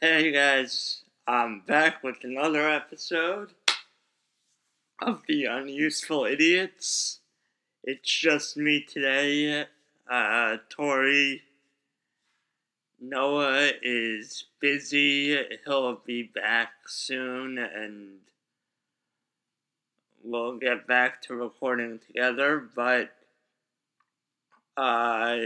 Hey guys, I'm back with another episode of the Unuseful Idiots. It's just me today. Uh, Tory. Noah is busy. He'll be back soon and we'll get back to recording together, but uh,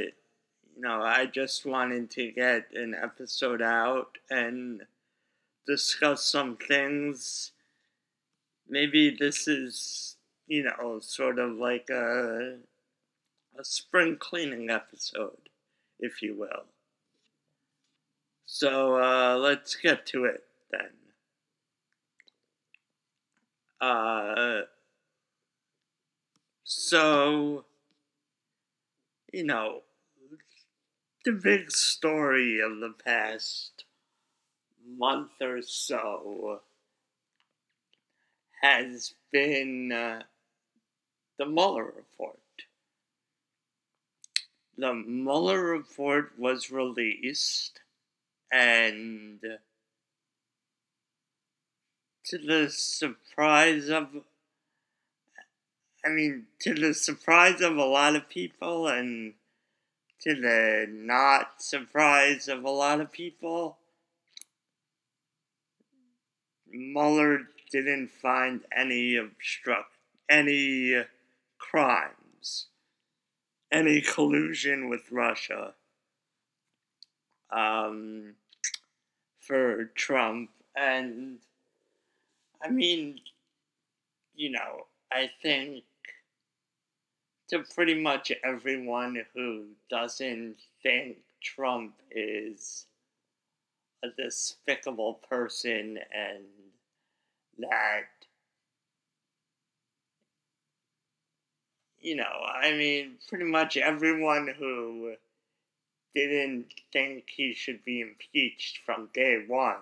know, I just wanted to get an episode out and discuss some things. Maybe this is, you know, sort of like a, a spring cleaning episode, if you will. So uh, let's get to it then. Uh, so, you know, the big story of the past month or so has been uh, the Mueller report. The Mueller report was released, and to the surprise of I mean, to the surprise of a lot of people and to the not surprise of a lot of people, Mueller didn't find any obstruct any crimes, any collusion with Russia um, for Trump. And I mean, you know, I think to pretty much everyone who doesn't think Trump is a despicable person and that you know, I mean, pretty much everyone who didn't think he should be impeached from day one.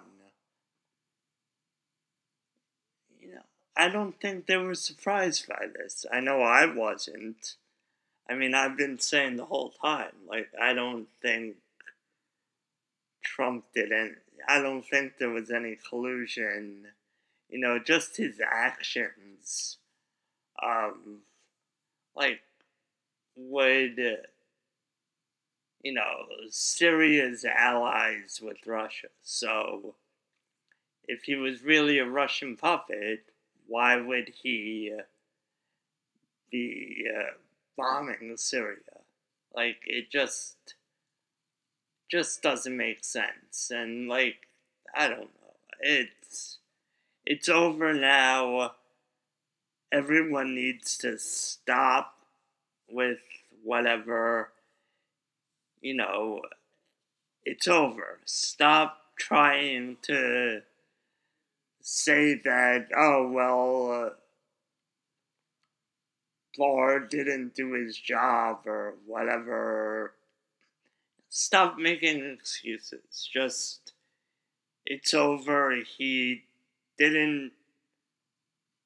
You know, I don't think they were surprised by this. I know I wasn't. I mean, I've been saying the whole time, like, I don't think Trump didn't. I don't think there was any collusion. You know, just his actions. Um, like, would, you know, Syria's allies with Russia. So, if he was really a Russian puppet, why would he be uh, bombing Syria? Like, it just just doesn't make sense. And like, I don't know. It's it's over now. Everyone needs to stop with whatever you know. It's over. Stop trying to say that oh well uh, Barr didn't do his job or whatever stop making excuses. Just, it's over. He didn't,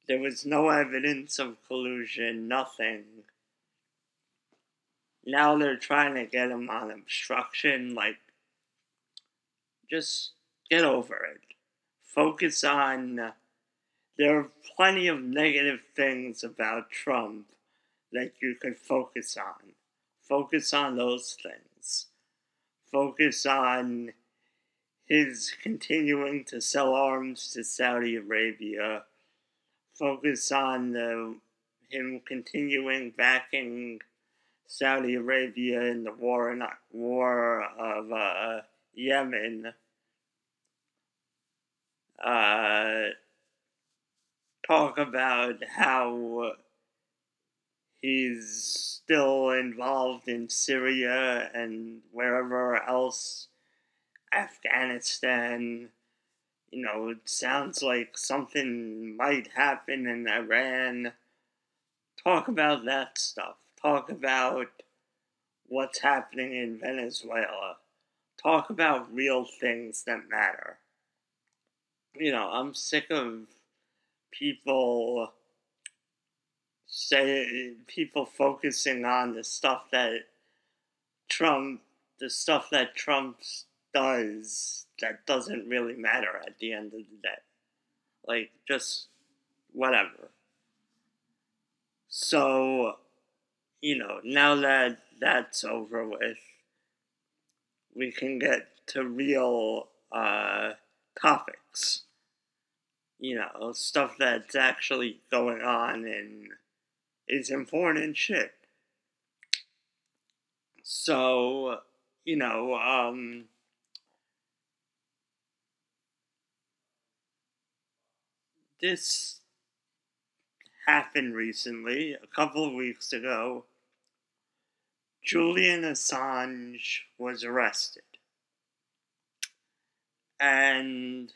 there was no evidence of collusion, nothing. Now they're trying to get him on obstruction. Like, just get over it. Focus on. There are plenty of negative things about Trump that you could focus on. Focus on those things focus on his continuing to sell arms to Saudi Arabia, focus on the, him continuing backing Saudi Arabia in the war war of uh, Yemen. Uh, talk about how he's still involved in Syria and wherever else, Afghanistan. You know, it sounds like something might happen in Iran. Talk about that stuff. Talk about what's happening in Venezuela. Talk about real things that matter. You know, I'm sick of people say people focusing on the stuff that Trump, the stuff that Trump's does that doesn't really matter at the end of the day. Like, just whatever. So, you know, now that that's over with, we can get to real uh, topics. You know, stuff that's actually going on and is important and shit. So, you know, um, this happened recently, a couple of weeks ago. Julian Assange was arrested. And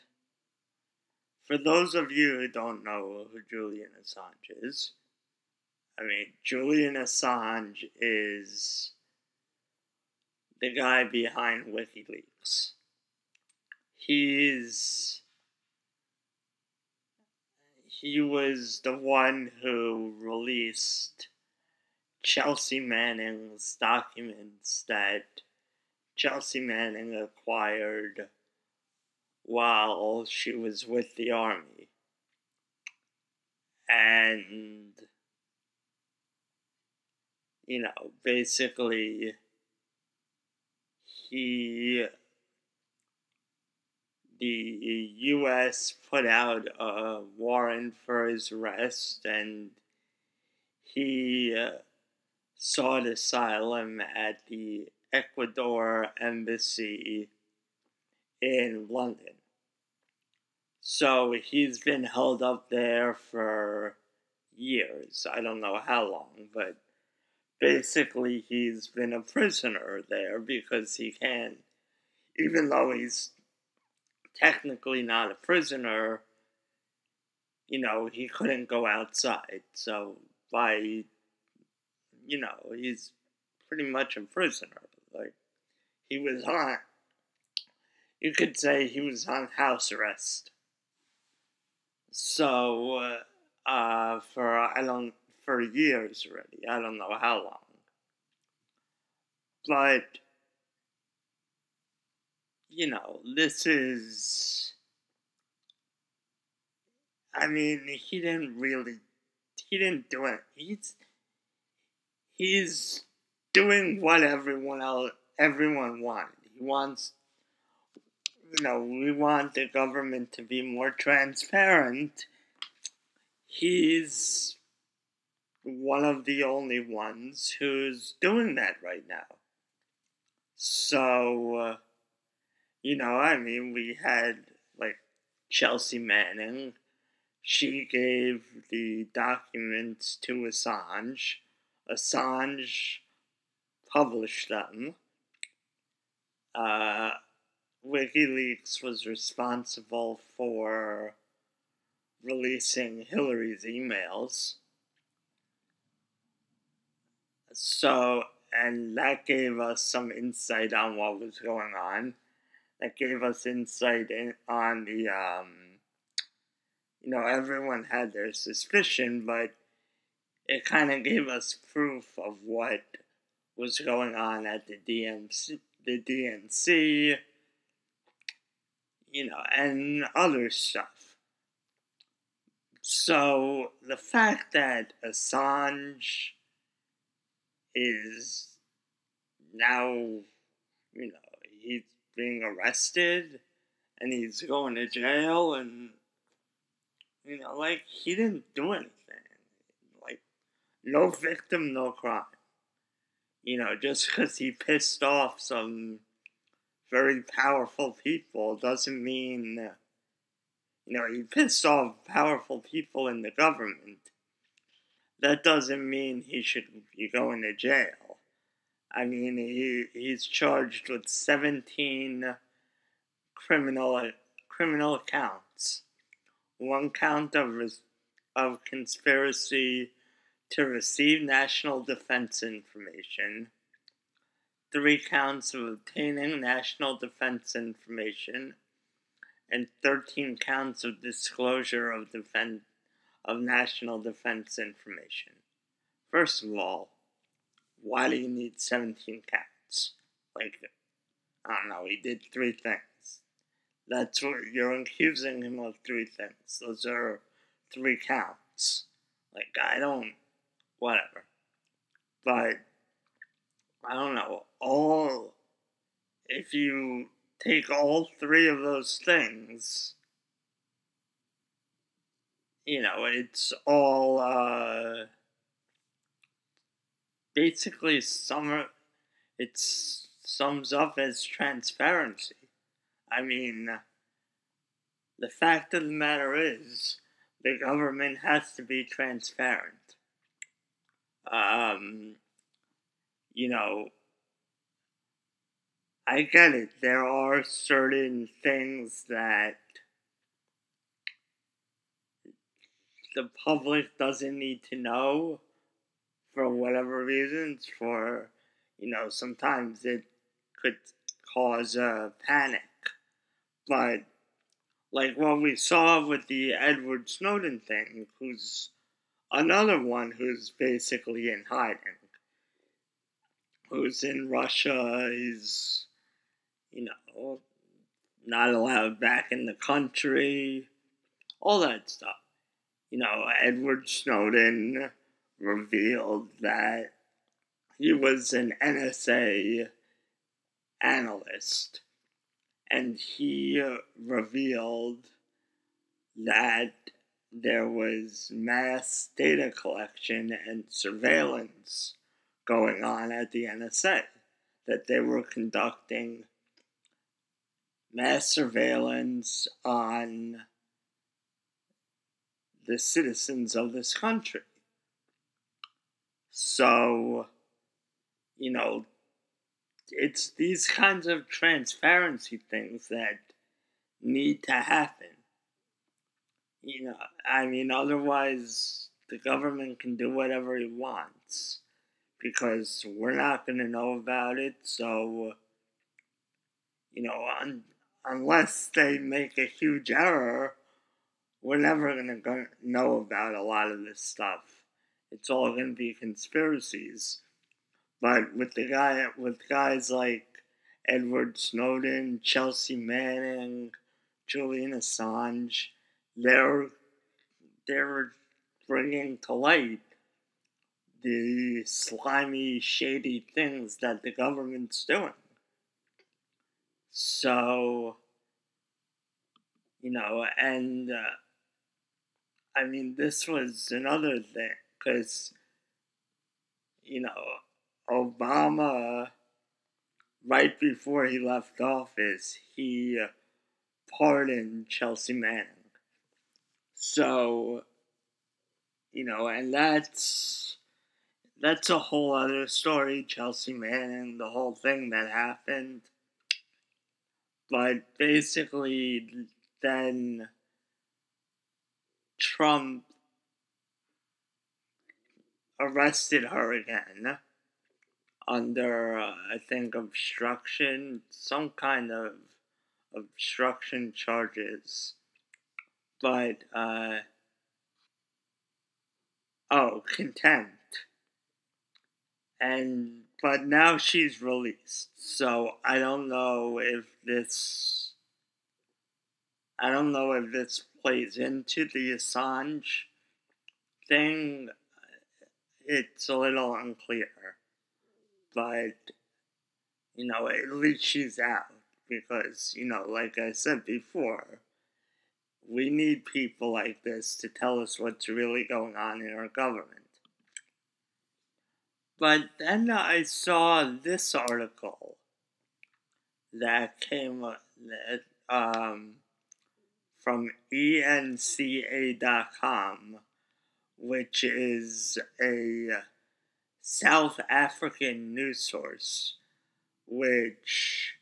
for those of you who don't know who Julian Assange is, I mean, Julian Assange is the guy behind WikiLeaks. He's. He was the one who released Chelsea Manning's documents that Chelsea Manning acquired while she was with the army. And, you know, basically, he, the U.S. put out a warrant for his arrest and he uh, sought asylum at the Ecuador embassy in London. So he's been held up there for years. I don't know how long, but basically he's been a prisoner there because he can, even though he's technically not a prisoner, you know, he couldn't go outside. So by, you know, he's pretty much a prisoner. Like, he was on, you could say he was on house arrest. So, uh, for I don't for years already. I don't know how long, but you know, this is. I mean, he didn't really. He didn't do it. He's. He's doing what everyone else, everyone wanted. He wants you know, we want the government to be more transparent. He's one of the only ones who's doing that right now. So, uh, you know, I mean, we had like Chelsea Manning. She gave the documents to Assange. Assange published them. Uh, WikiLeaks was responsible for releasing Hillary's emails. So, and that gave us some insight on what was going on. That gave us insight in, on the, um, you know, everyone had their suspicion, but it kind of gave us proof of what was going on at the DMC, the DNC, you know, and other stuff. So the fact that Assange is now, you know, he's being arrested and he's going to jail and, you know, like, he didn't do anything. Like, no victim, no crime. You know, just because he pissed off some very powerful people doesn't mean, you know, he pissed off powerful people in the government. That doesn't mean he should be going to jail. I mean, he, he's charged with 17 criminal criminal counts. One count of of conspiracy to receive national defense information three counts of obtaining national defense information, and 13 counts of disclosure of defense of national defense information. First of all, why do you need 17 counts? Like, I don't know, he did three things. That's what you're accusing him of three things. Those are three counts. Like, I don't, whatever. But, I don't know, all, if you take all three of those things, you know, it's all, uh, basically summer, it sums up as transparency. I mean, the fact of the matter is, the government has to be transparent. Um, you know, I get it. There are certain things that the public doesn't need to know for whatever reasons. For, you know, sometimes it could cause a panic. But like what we saw with the Edward Snowden thing, who's another one who's basically in hiding, who's in Russia, is, you know, not allowed back in the country, all that stuff. You know, Edward Snowden revealed that he was an NSA analyst and he revealed that there was mass data collection and surveillance going on at the NSA, that they were conducting mass surveillance on the citizens of this country. So, you know, it's these kinds of transparency things that need to happen. You know, I mean, otherwise the government can do whatever it wants because we're not going to know about it. So, you know, un- unless they make a huge error, we're never going to know about a lot of this stuff. It's all going to be conspiracies. But with the guy, with guys like Edward Snowden, Chelsea Manning, Julian Assange, they're they're bringing to light the slimy, shady things that the government's doing. So, you know, and uh, I mean, this was another thing because, you know, Obama, right before he left office, he pardoned Chelsea Manning. So, you know, and that's that's a whole other story, Chelsea Manning, the whole thing that happened. But basically, then Trump arrested her again under, uh, I think, obstruction, some kind of obstruction charges. But, uh, oh, contempt. And, but now she's released. So I don't know if this, I don't know if this plays into the Assange thing. It's a little unclear but you know, at least she's out because, you know, like I said before, we need people like this to tell us what's really going on in our government. But then I saw this article that came um, from enca.com, which is a South African news source, which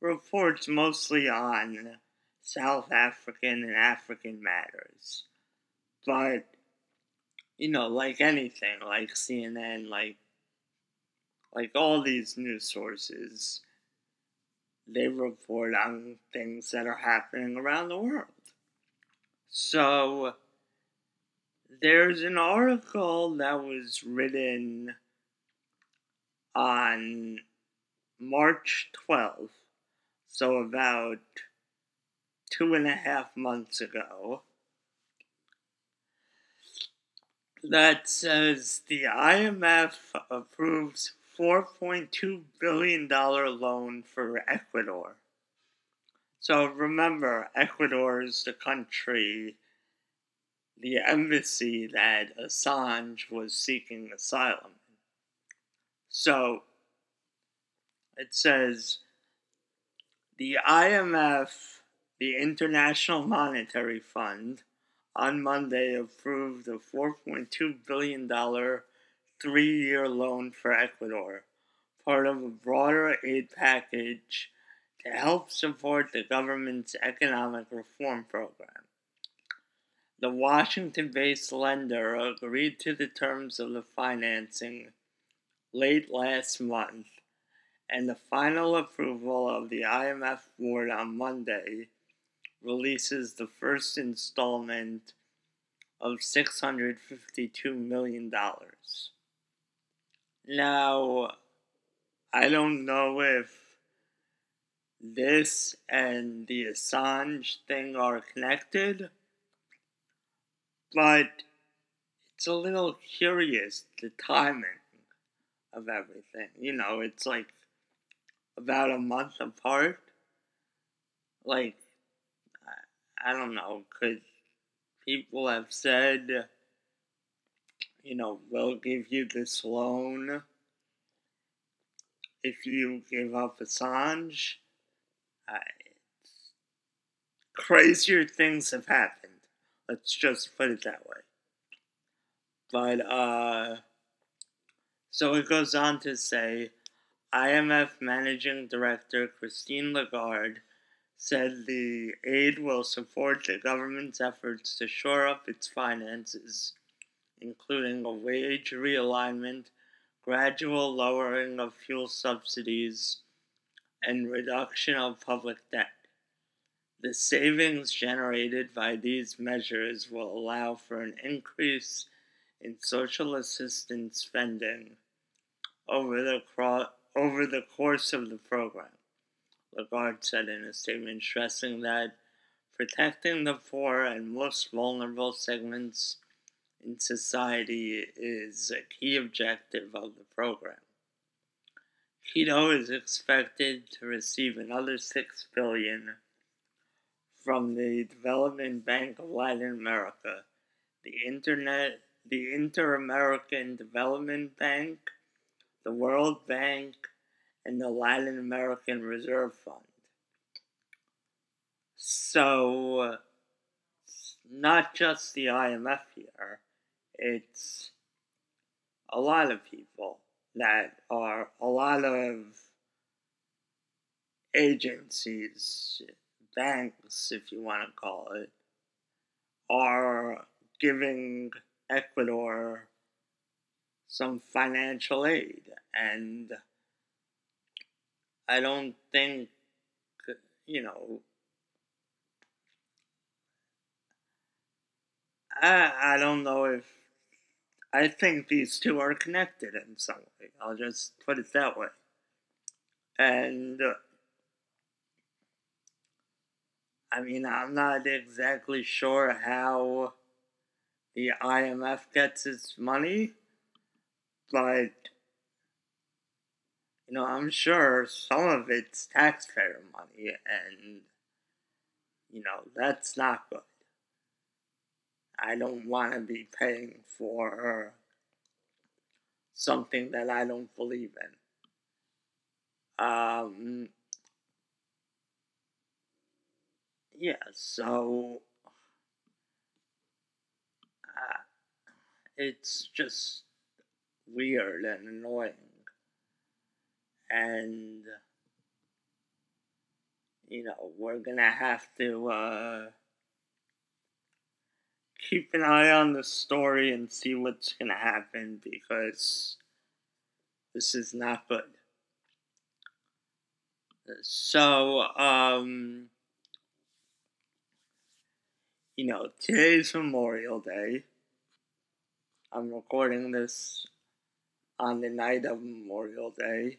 reports mostly on South African and African matters. But, you know, like anything, like CNN, like like all these news sources, they report on things that are happening around the world. So, there's an article that was written on March 12th, so about two and a half months ago, that says the IMF approves $4.2 billion loan for Ecuador. So remember, Ecuador is the country, the embassy that Assange was seeking asylum. So it says the IMF, the International Monetary Fund, on Monday approved a $4.2 billion three year loan for Ecuador, part of a broader aid package to help support the government's economic reform program. The Washington based lender agreed to the terms of the financing late last month, and the final approval of the IMF board on Monday releases the first installment of $652 million. Now, I don't know if this and the Assange thing are connected, but it's a little curious the timing of everything. You know, it's like about a month apart. Like, I don't know, because people have said, you know, we'll give you this loan if you give up Assange. Uh, crazier things have happened. Let's just put it that way. But, uh, so it goes on to say IMF Managing Director Christine Lagarde said the aid will support the government's efforts to shore up its finances, including a wage realignment, gradual lowering of fuel subsidies, and reduction of public debt. The savings generated by these measures will allow for an increase in social assistance spending over the, cro- over the course of the program. Lagarde said in a statement, stressing that protecting the poor and most vulnerable segments in society is a key objective of the program. Quito is expected to receive another six billion from the Development Bank of Latin America, the Internet, the Inter-American Development Bank, the World Bank, and the Latin American Reserve Fund. So, not just the IMF here, it's a lot of people that are a lot of agencies, banks, if you want to call it, are giving Ecuador some financial aid. And I don't think, you know, I, I don't know if I think these two are connected in some way. I'll just put it that way. And uh, I mean, I'm not exactly sure how the IMF gets its money, but you know, I'm sure some of it's taxpayer money, and you know, that's not good. I don't want to be paying for something that I don't believe in. Um, yeah, so uh, it's just weird and annoying. And, you know, we're gonna have to, uh, keep an eye on the story and see what's to happen because this is not good. So, um, you know, today's Memorial Day. I'm recording this on the night of Memorial Day.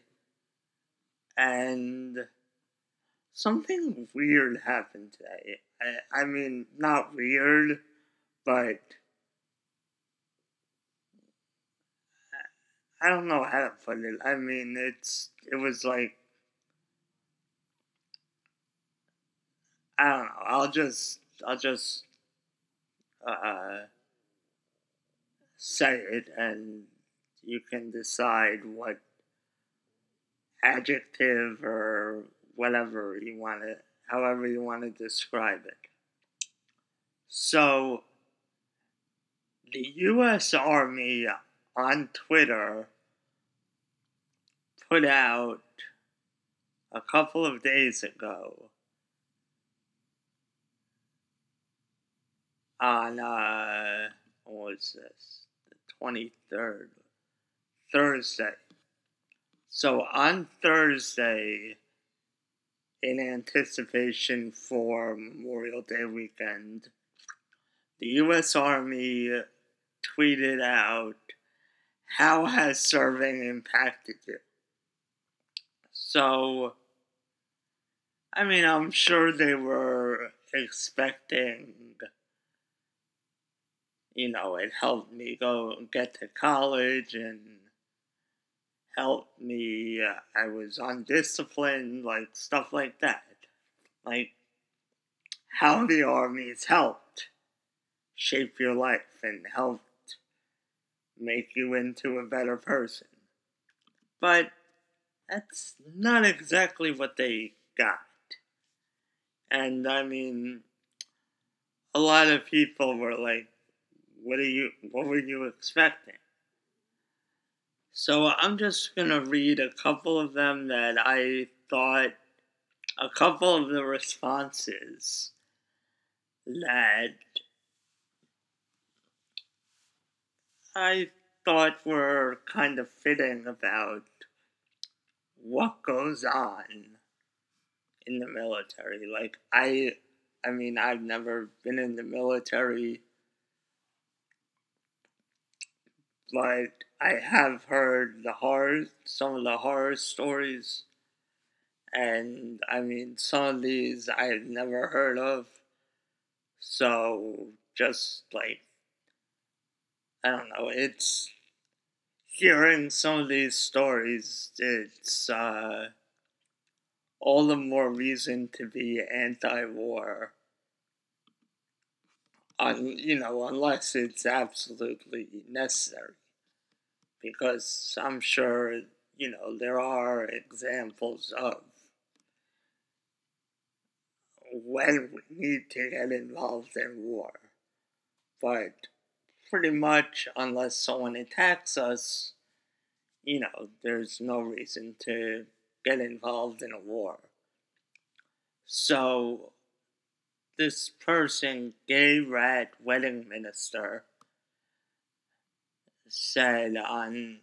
And something weird happened today. I, I mean, not weird, but I don't know how to put it. I mean, it's it was like I don't know. I'll just I'll just uh, say it, and you can decide what adjective or whatever you want to, however you want to describe it. So, the U.S. Army on Twitter put out a couple of days ago on uh what was this the 23rd thursday so on thursday in anticipation for memorial day weekend the u.s army tweeted out how has serving impacted you? So i mean i'm sure they were expecting you know, it helped me go get to college and helped me. I was undisciplined, like stuff like that. Like how the army's helped shape your life and helped make you into a better person. But that's not exactly what they got. And I mean, a lot of people were like, what are you what were you expecting? So I'm just gonna read a couple of them that I thought a couple of the responses that I thought were kind of fitting about what goes on in the military. Like I I mean I've never been in the military but I have heard the horror, some of the horror stories, and I mean, some of these I've never heard of. So, just like, I don't know, it's hearing some of these stories, it's uh, all the more reason to be anti war you know, unless it's absolutely necessary. Because I'm sure, you know, there are examples of when we need to get involved in war. But pretty much, unless someone attacks us, you know, there's no reason to get involved in a war. So, this person, gay red wedding minister, said on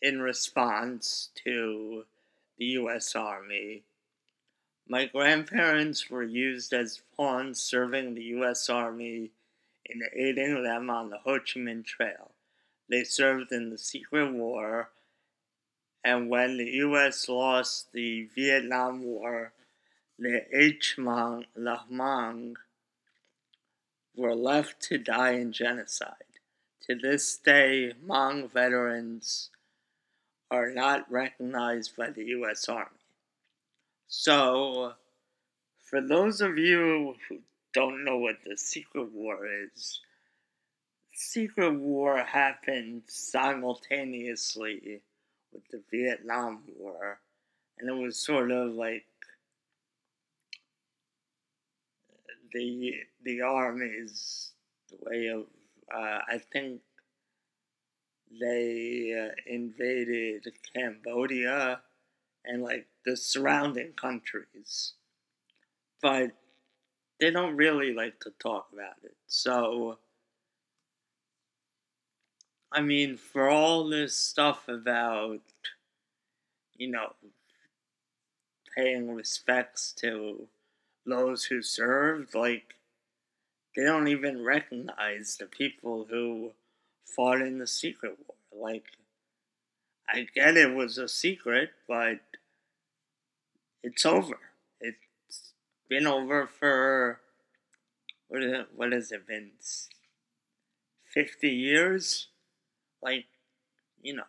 in response to the U.S. Army, my grandparents were used as pawns serving the U.S. Army in aiding them on the Ho Chi Minh Trail. They served in the Secret War, and when the U.S. lost the Vietnam War, the. Hmong, the Hmong were left to die in genocide. To this day, Hmong veterans are not recognized by the U.S. Army. So, for those of you who don't know what the Secret War is, Secret War happened simultaneously with the Vietnam War, and it was sort of like the the army's the way of uh, I think they uh, invaded Cambodia and like the surrounding countries, but they don't really like to talk about it. So, I mean, for all this stuff about, you know, paying respects to those who served, like, they don't even recognize the people who fought in the secret war. Like, I get it was a secret, but it's over. It's been over for what is it, what has it been? Fifty years? Like, you know,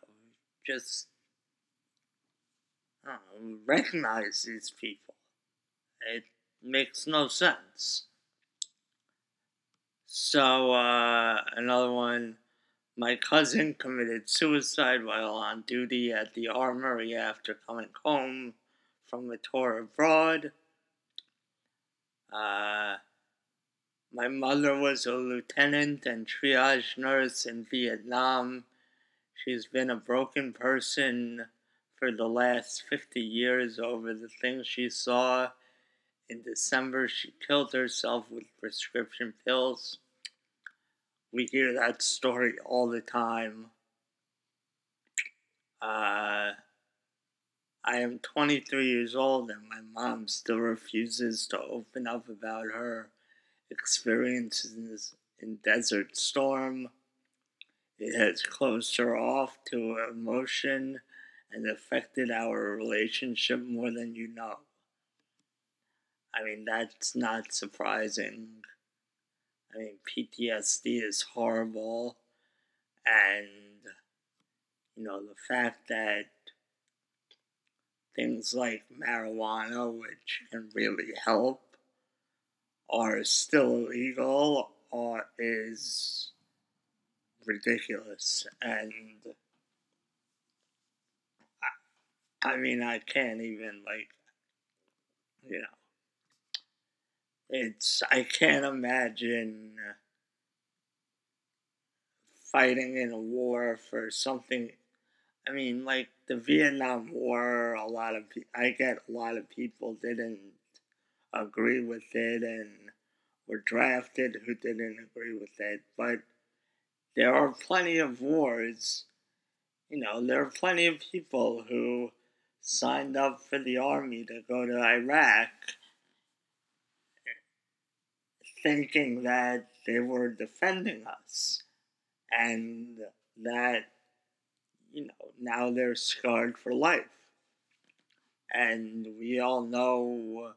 just know, recognize these people. It makes no sense. So, uh, another one. My cousin committed suicide while on duty at the armory after coming home from a tour abroad. Uh, my mother was a lieutenant and triage nurse in Vietnam. She's been a broken person for the last 50 years over the things she saw. In December, she killed herself with prescription pills. We hear that story all the time. Uh, I am 23 years old and my mom still refuses to open up about her experiences in Desert Storm. It has closed her off to emotion and affected our relationship more than you know. I mean, that's not surprising. I mean, PTSD is horrible, and, you know, the fact that things like marijuana, which can really help, are still illegal or is ridiculous and I I mean, I can't even like, you know, it's I can't imagine fighting in a war for something. I mean, like the Vietnam War, a lot of I get a lot of people didn't agree with it and were drafted who didn't agree with it, but there are plenty of wars. You know, there are plenty of people who signed up for the army to go to Iraq thinking that they were defending us and that, you know, now they're scarred for life. And we all know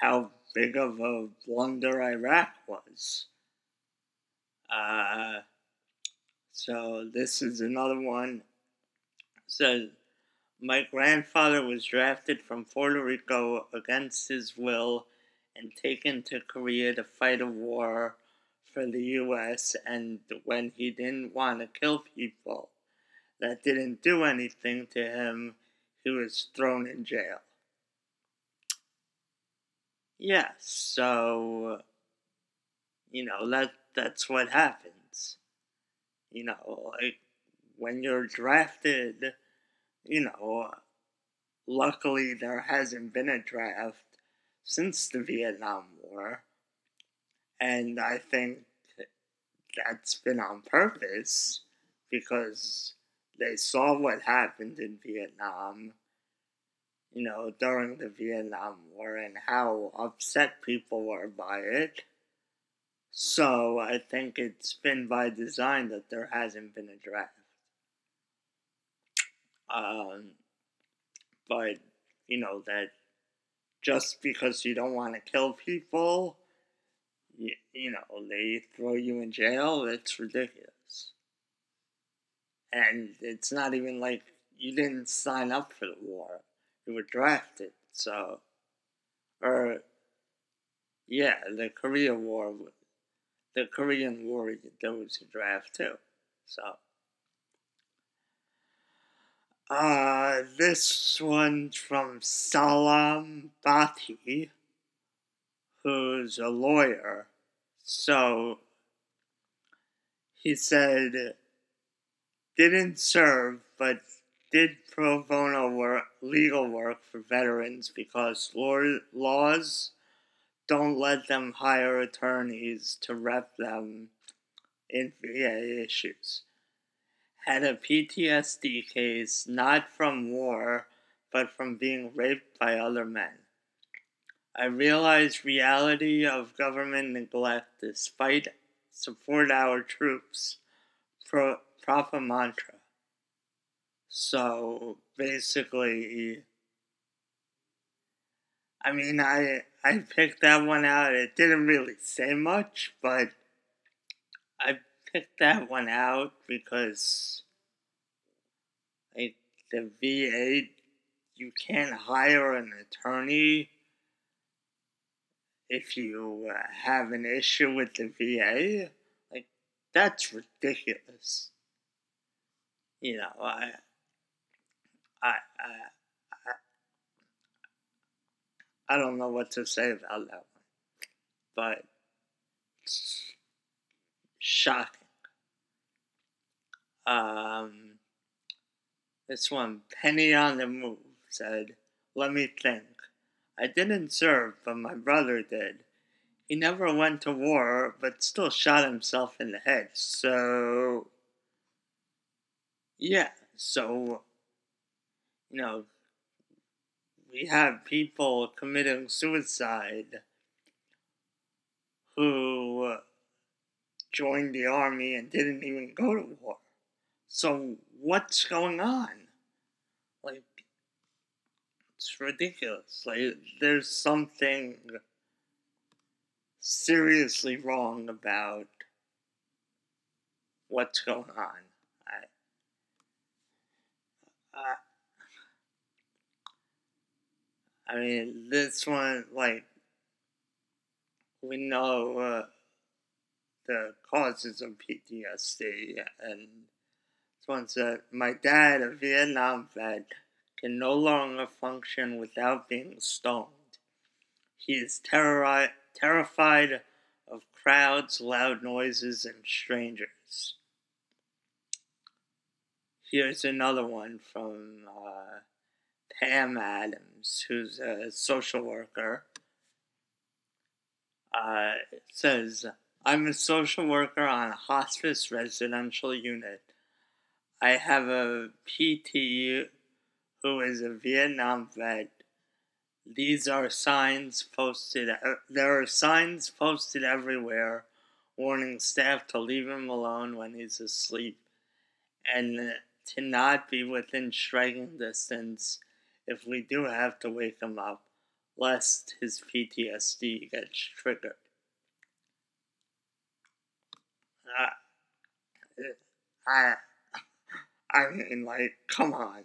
how big of a blunder Iraq was. Uh, so this is another one. So my grandfather was drafted from Puerto Rico against his will and taken to Korea to fight a war for the US. And when he didn't want to kill people that didn't do anything to him, he was thrown in jail. Yes, so you know that that's what happens. You know, like when you're drafted you know, luckily there hasn't been a draft since the Vietnam War. And I think that's been on purpose because they saw what happened in Vietnam, you know, during the Vietnam War and how upset people were by it. So I think it's been by design that there hasn't been a draft. Um, but, you know, that just because you don't want to kill people, you, you know, they throw you in jail, it's ridiculous. And it's not even like you didn't sign up for the war, you were drafted, so. Or, yeah, the Korea War, the Korean War, there was a draft too, so. Uh, this one's from Salam Bati, who's a lawyer. So he said, didn't serve, but did pro bono work, legal work for veterans because laws don't let them hire attorneys to rep them in VA issues had a PTSD case not from war, but from being raped by other men. I realized reality of government neglect despite support our troops pro, proper mantra. So basically, I mean, I I picked that one out. It didn't really say much, but I picked that one out because like the VA, you can't hire an attorney if you uh, have an issue with the VA. Like that's ridiculous. You know, I I I I don't know what to say about that one, but shocking. Um, this one, Penny on the Move, said, Let me think. I didn't serve, but my brother did. He never went to war, but still shot himself in the head. So, yeah, so, you know, we have people committing suicide who joined the army and didn't even go to war. So what's going on? Like it's ridiculous. Like there's something seriously wrong about what's going on. I, I mean, this one, like, we know uh, the causes of PTSD, and said, My dad, a Vietnam vet, can no longer function without being stoned. He is terrori- terrified of crowds, loud noises, and strangers. Here's another one from uh, Pam Adams, who's a social worker, uh, says, I'm a social worker on a hospice residential unit. I have a PT who is a Vietnam vet. These are signs posted, there are signs posted everywhere warning staff to leave him alone when he's asleep and to not be within striking distance if we do have to wake him up, lest his PTSD gets triggered. Uh, I, I mean, like, come on.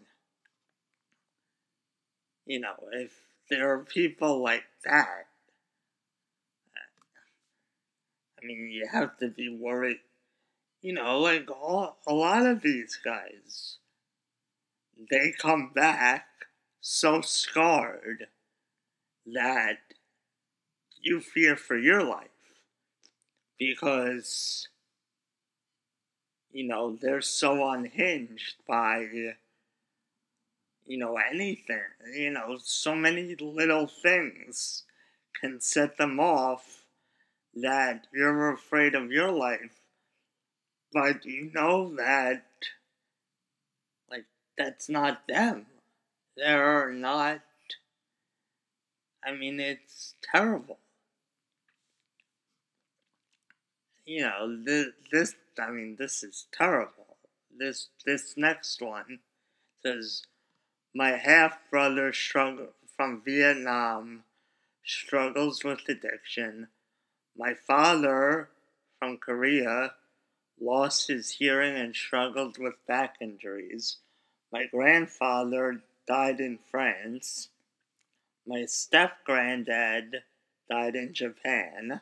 You know, if there are people like that, I mean, you have to be worried. You know, like all, a lot of these guys, they come back so scarred that you fear for your life because you know they're so unhinged by you know anything you know so many little things can set them off that you're afraid of your life but you know that like that's not them They're not. I mean, it's terrible. You know, this, this I mean, this is terrible. This, this next one says, My half brother from Vietnam struggles with addiction. My father from Korea lost his hearing and struggled with back injuries. My grandfather died in France. My step granddad died in Japan.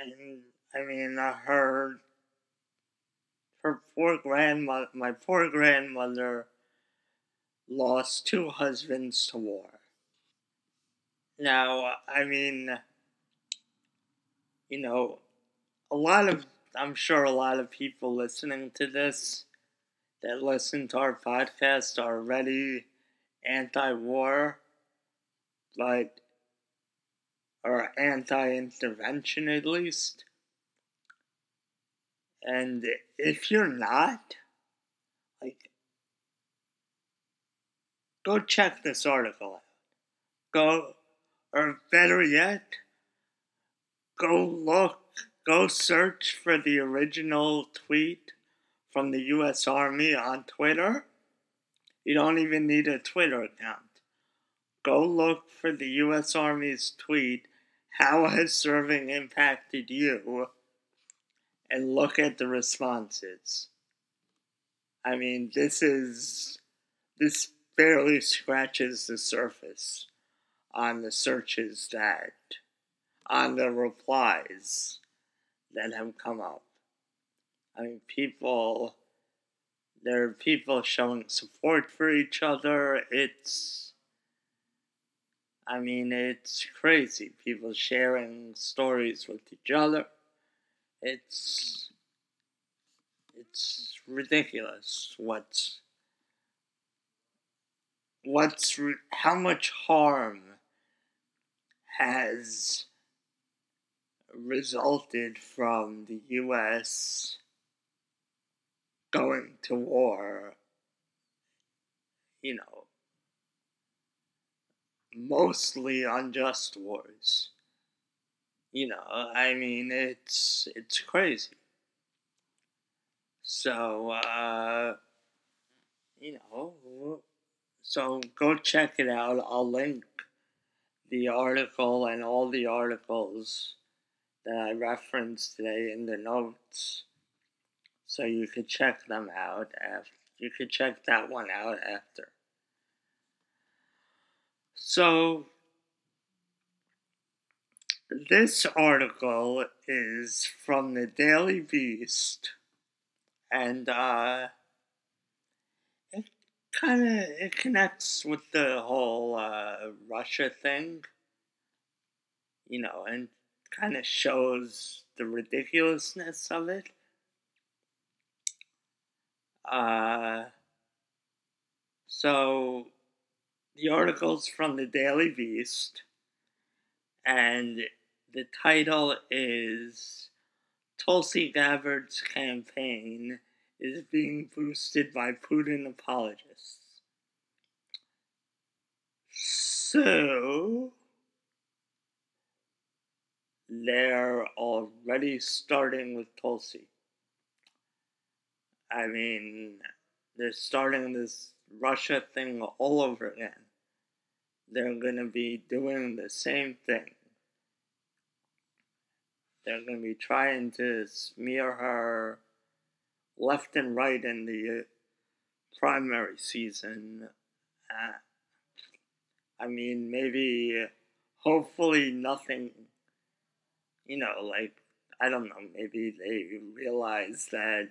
And I mean, uh, her her poor grandmother, my poor grandmother, lost two husbands to war. Now, I mean, you know, a lot of, I'm sure a lot of people listening to this that listen to our podcast are already anti war, but or anti intervention at least. And if you're not, like, go check this article out. Go, or better yet, go look, go search for the original tweet from the U.S. Army on Twitter. You don't even need a Twitter account. Go look for the U.S. Army's tweet, How has serving impacted you? And look at the responses. I mean, this is. This barely scratches the surface on the searches that. on the replies that have come up. I mean, people. There are people showing support for each other. It's. I mean, it's crazy. People sharing stories with each other. It's. It's ridiculous what's. What's. How much harm has resulted from the U.S. going to war, you know, mostly unjust wars. You know, I mean, it's it's crazy. So, uh, you know, so go check it out. I'll link the article and all the articles that I referenced today in the notes. So you could check them out after you could check that one out after. So this article is from the Daily Beast and uh it kind of it connects with the whole uh, Russia thing, you know, and kind of shows the ridiculousness of it. Uh, so the article's from the Daily Beast, and the title is Tulsi Gabbard's campaign is being boosted by Putin apologists. So, they're already starting with Tulsi. I mean, they're starting this Russia thing all over again. They're going to be doing the same thing. They're going to be trying to smear her left and right in the primary season. Uh, I mean, maybe, hopefully, nothing you know, like, I don't know, maybe they realize that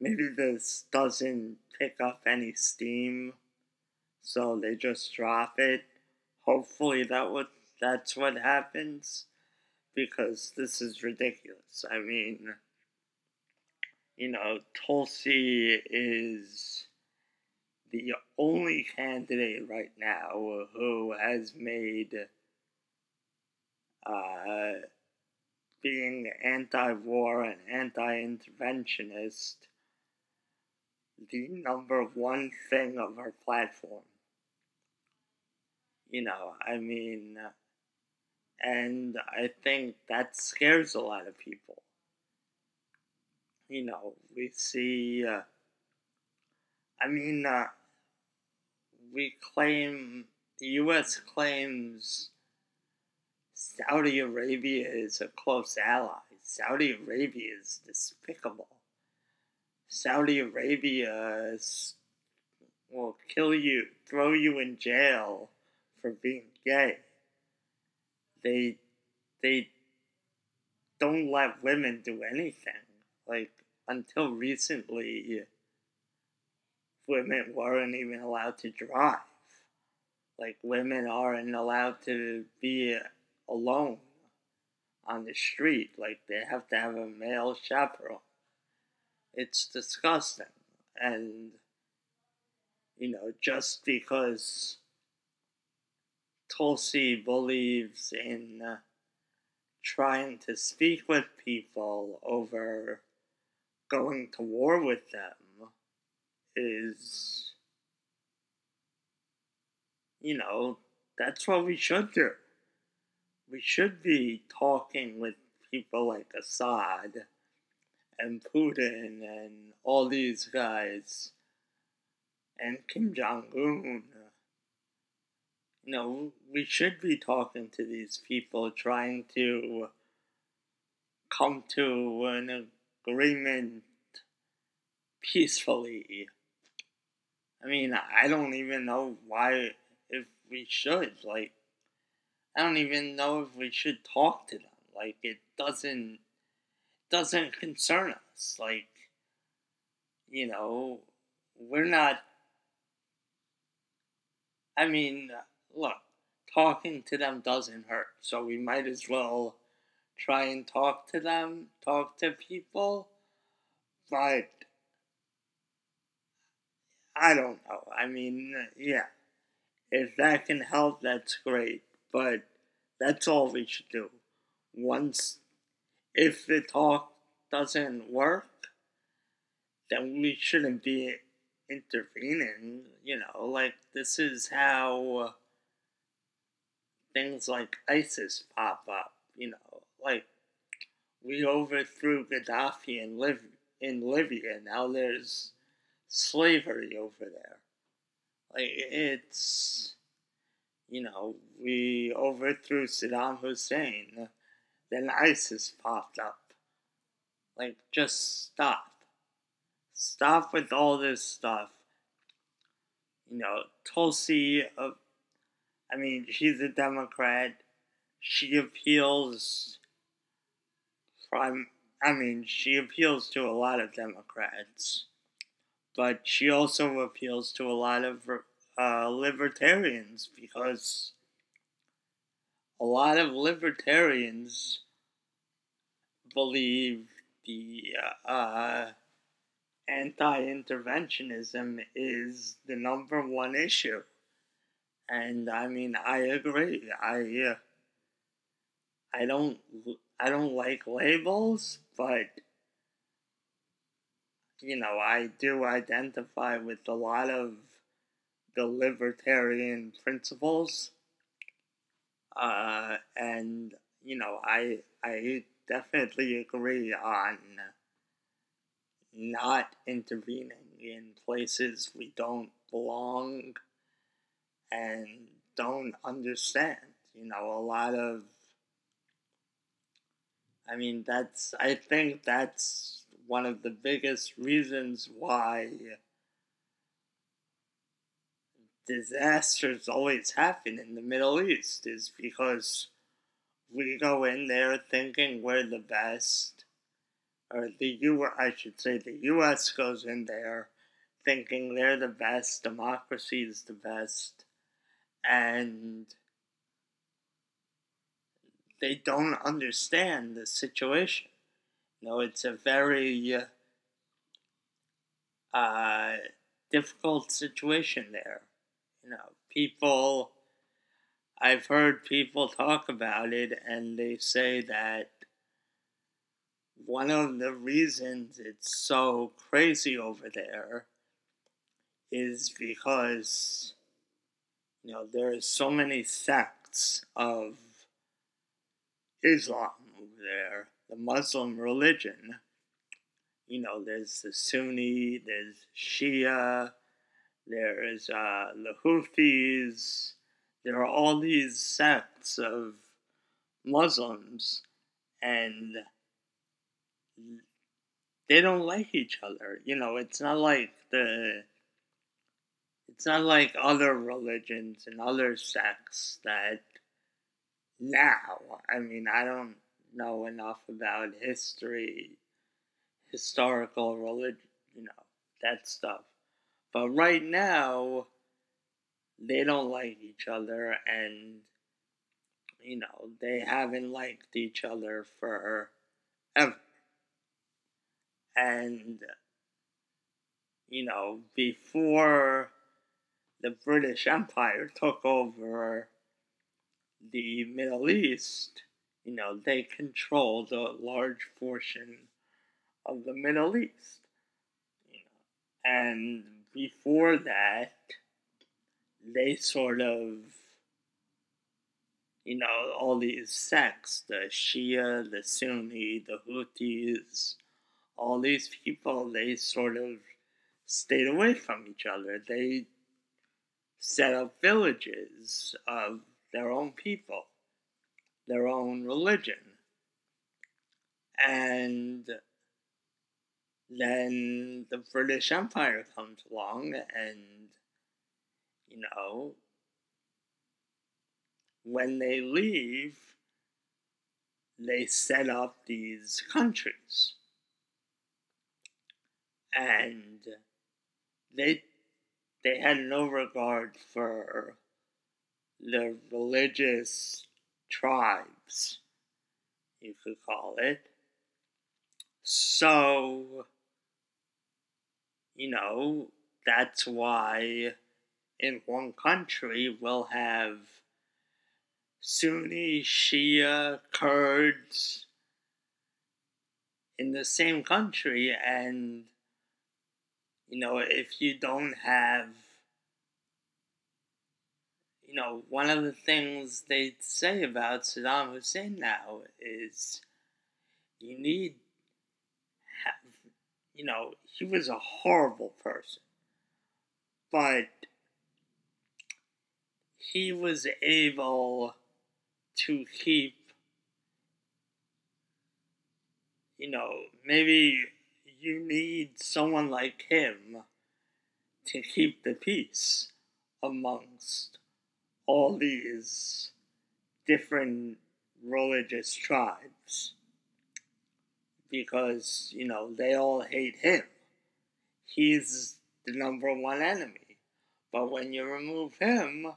maybe this doesn't pick up any steam, so they just drop it. Hopefully that would that's what happens because this is ridiculous. I mean, you know, Tulsi is the only candidate right now who has made uh, being anti war and anti interventionist the number one thing of her platform. You know, I mean, and I think that scares a lot of people. You know, we see, uh, I mean, uh, we claim, the U.S. claims Saudi Arabia is a close ally. Saudi Arabia is despicable. Saudi Arabia is, will kill you, throw you in jail for being gay. They they don't let women do anything. Like until recently women weren't even allowed to drive. Like women aren't allowed to be alone on the street. Like they have to have a male chaperone. It's disgusting. And, you know, just because Tulsi believes in uh, trying to speak with people over going to war with them is, you know, that's what we should do we should be talking with people like Assad and Putin and all these guys and Kim Jong Un. Know, we should be talking to these people, trying to come to an agreement peacefully. I mean, I don't even know why, if we should. Like, I don't even know if we should talk to them. Like, it doesn't, doesn't concern us. Like, you know, we're not, I mean, look, talking to them doesn't hurt. So we might as well try and talk to them, talk to people. But I don't know. I mean, yeah. If that can help, that's great. But that's all we should do. Once, if the talk doesn't work, then we shouldn't be intervening. You know, like, this is how things like ISIS pop up. You know, like, we overthrew Gaddafi in, Liv- in Libya. Now there's slavery over there. Like it's, you know, we overthrew Saddam Hussein, then ISIS popped up. Like, just stop. Stop with all this stuff. You know, Tulsi, uh, I mean, she's a Democrat. She appeals from, I mean, she appeals to a lot of Democrats but she also appeals to a lot of uh, libertarians because a lot of libertarians believe the uh, anti interventionism is the number one issue. And I mean, I agree. I uh, I don't I don't like labels, but you know, I do identify with a lot of the libertarian principles. Uh, and, you know, I, I definitely agree on not intervening in places we don't belong and don't understand. You know, a lot of, I mean, that's, I think that's one of the biggest reasons why disasters always happen in the Middle East is because we go in there thinking we're the best, or the U. I should say the U.S. goes in there thinking they're the best, democracy is the best, and they don't understand the situation. You know, it's a very uh, difficult situation there. You know, people, I've heard people talk about it, and they say that one of the reasons it's so crazy over there is because you know there are so many sects of Islam over there the Muslim religion. You know, there's the Sunni, there's Shia, there's uh, the Houthis. There are all these sects of Muslims, and they don't like each other. You know, it's not like the. It's not like other religions and other sects that now. I mean, I don't know enough about history, historical religion, you know, that stuff. But right now, they don't like each other and, you know, they haven't liked each other for ever. And, you know, before the British Empire took over the Middle East, you know, they controlled a large portion of the Middle East. You know, and before that, they sort of, you know, all these sects, the Shia, the Sunni, the Houthis, all these people, they sort of stayed away from each other. They set up villages of their own people, their own religion. And then the British Empire comes along and, you know, when they leave, they set up these countries. And they they had no regard for the religious tribes, you could call it. So, you know, that's why in one country we'll have Sunni, Shia, Kurds in the same country, and you know, if you don't have, you know, one of the things they say about Saddam Hussein now is you need, have, you know, he was a horrible person, but he was able to keep, you know, maybe you need someone like him to keep the peace amongst all these different religious tribes. Because you know they all hate him. He's the number one enemy. But when you remove him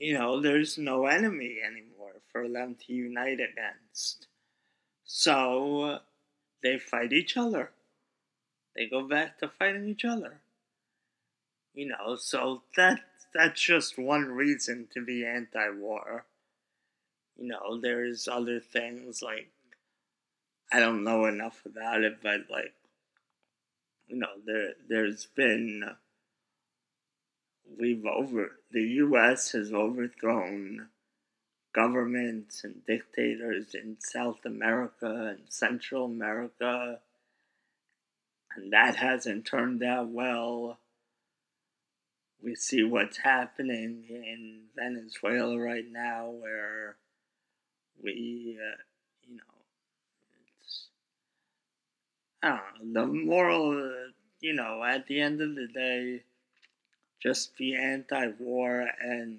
you know there's no enemy anymore for them to unite against. So they fight each other. They go back to fighting each other. You know, so that that's just one reason to be anti-war. You know, there's other things like I don't know enough about it, but like you know, there there's been we've over the U.S. has overthrown governments and dictators in South America and Central America, and that hasn't turned out well. We see what's happening in Venezuela right now, where we, uh, you know, it's, I don't know, the moral, you know, at the end of the day, just be anti war and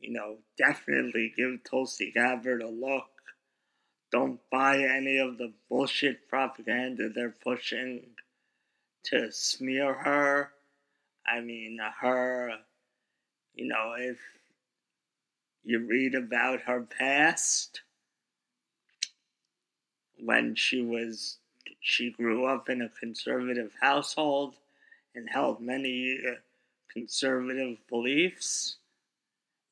you know, definitely give Tulsi Gabbard a look. Don't buy any of the bullshit propaganda they're pushing to smear her. I mean, her, you know, if you read about her past, when she was, she grew up in a conservative household and held many uh, conservative beliefs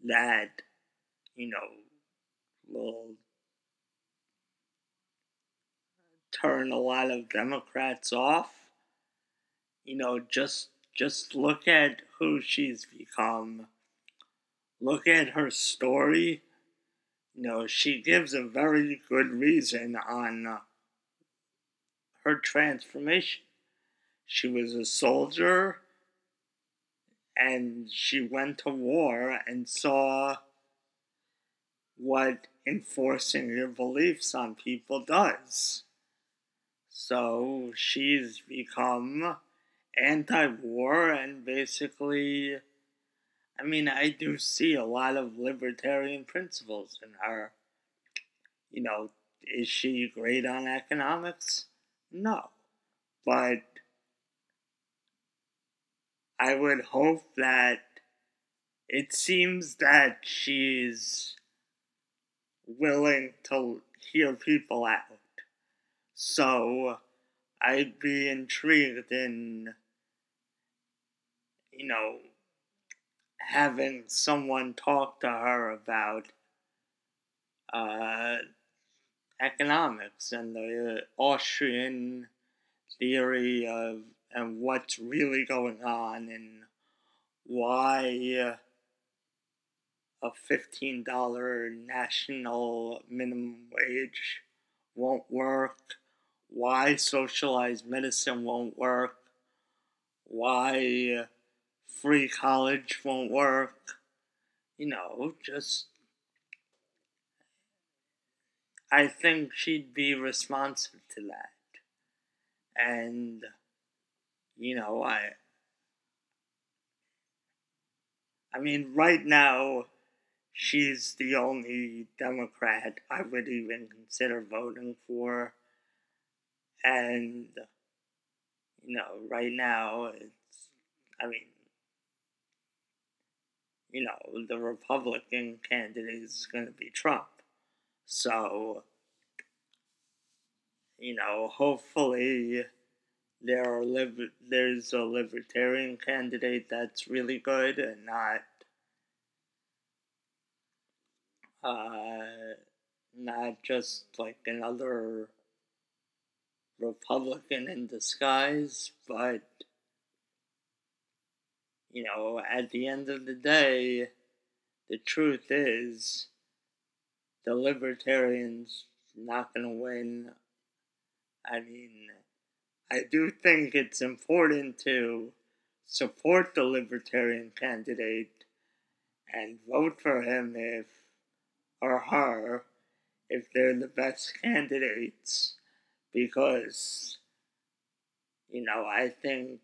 that, you know, will turn a lot of Democrats off. You know, just just look at who she's become. Look at her story. You know, she gives a very good reason on uh, her transformation. She was a soldier and she went to war and saw what enforcing your beliefs on people does. So she's become anti war and basically, I mean, I do see a lot of libertarian principles in her. You know, is she great on economics? No. But I would hope that it seems that she's willing to hear people out. So I'd be intrigued in, you know, having someone talk to her about uh, economics and the Austrian theory of and what's really going on and why a $15 national minimum wage won't work, why socialized medicine won't work, why free college won't work. You know, just. I think she'd be responsive to that. And, you know, I. I mean, right now, she's the only Democrat I would even consider voting for. And, you know, right now, it's, I mean, you know, the Republican candidate is going to be Trump. So, you know, hopefully there are liber- there's a libertarian candidate that's really good and not uh, not just like another Republican in disguise, but you know, at the end of the day, the truth is the libertarians not going to win. I mean, I do think it's important to support the libertarian candidate and vote for him if or her if they're the best candidates. Because you know I think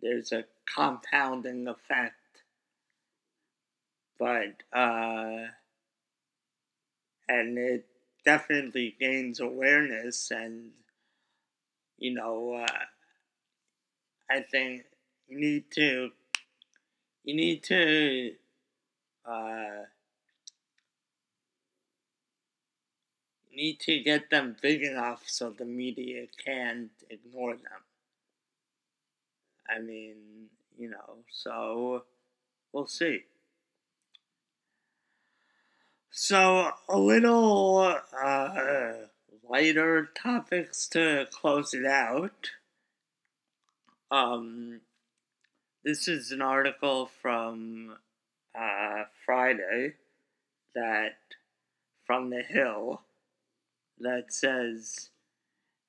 there's a compounding effect. But uh and it definitely gains awareness and you know uh, I think you need to you need to uh need to get them big enough so the media can't ignore them. I mean, you know, so we'll see. So, a little uh, lighter topics to close it out. Um, this is an article from uh, Friday that from the Hill that says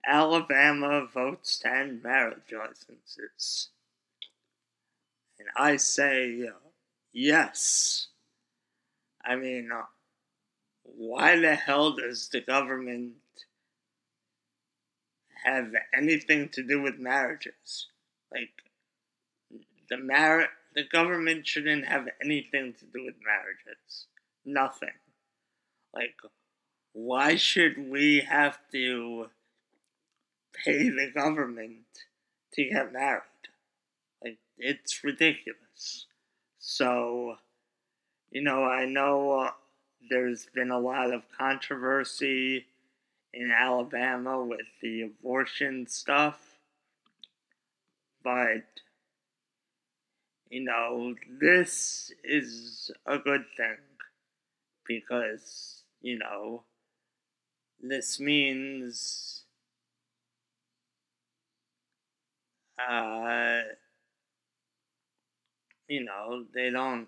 Alabama votes to end marriage licenses. And I say yes. I mean, why the hell does the government have anything to do with marriages? Like, the mar- the government shouldn't have anything to do with marriages. Nothing. Like, why should we have to pay the government to get married? Like, it's ridiculous. So, you know, I know uh, there's been a lot of controversy in Alabama with the abortion stuff, but, you know, this is a good thing because, you know, this means uh, you know, they don't.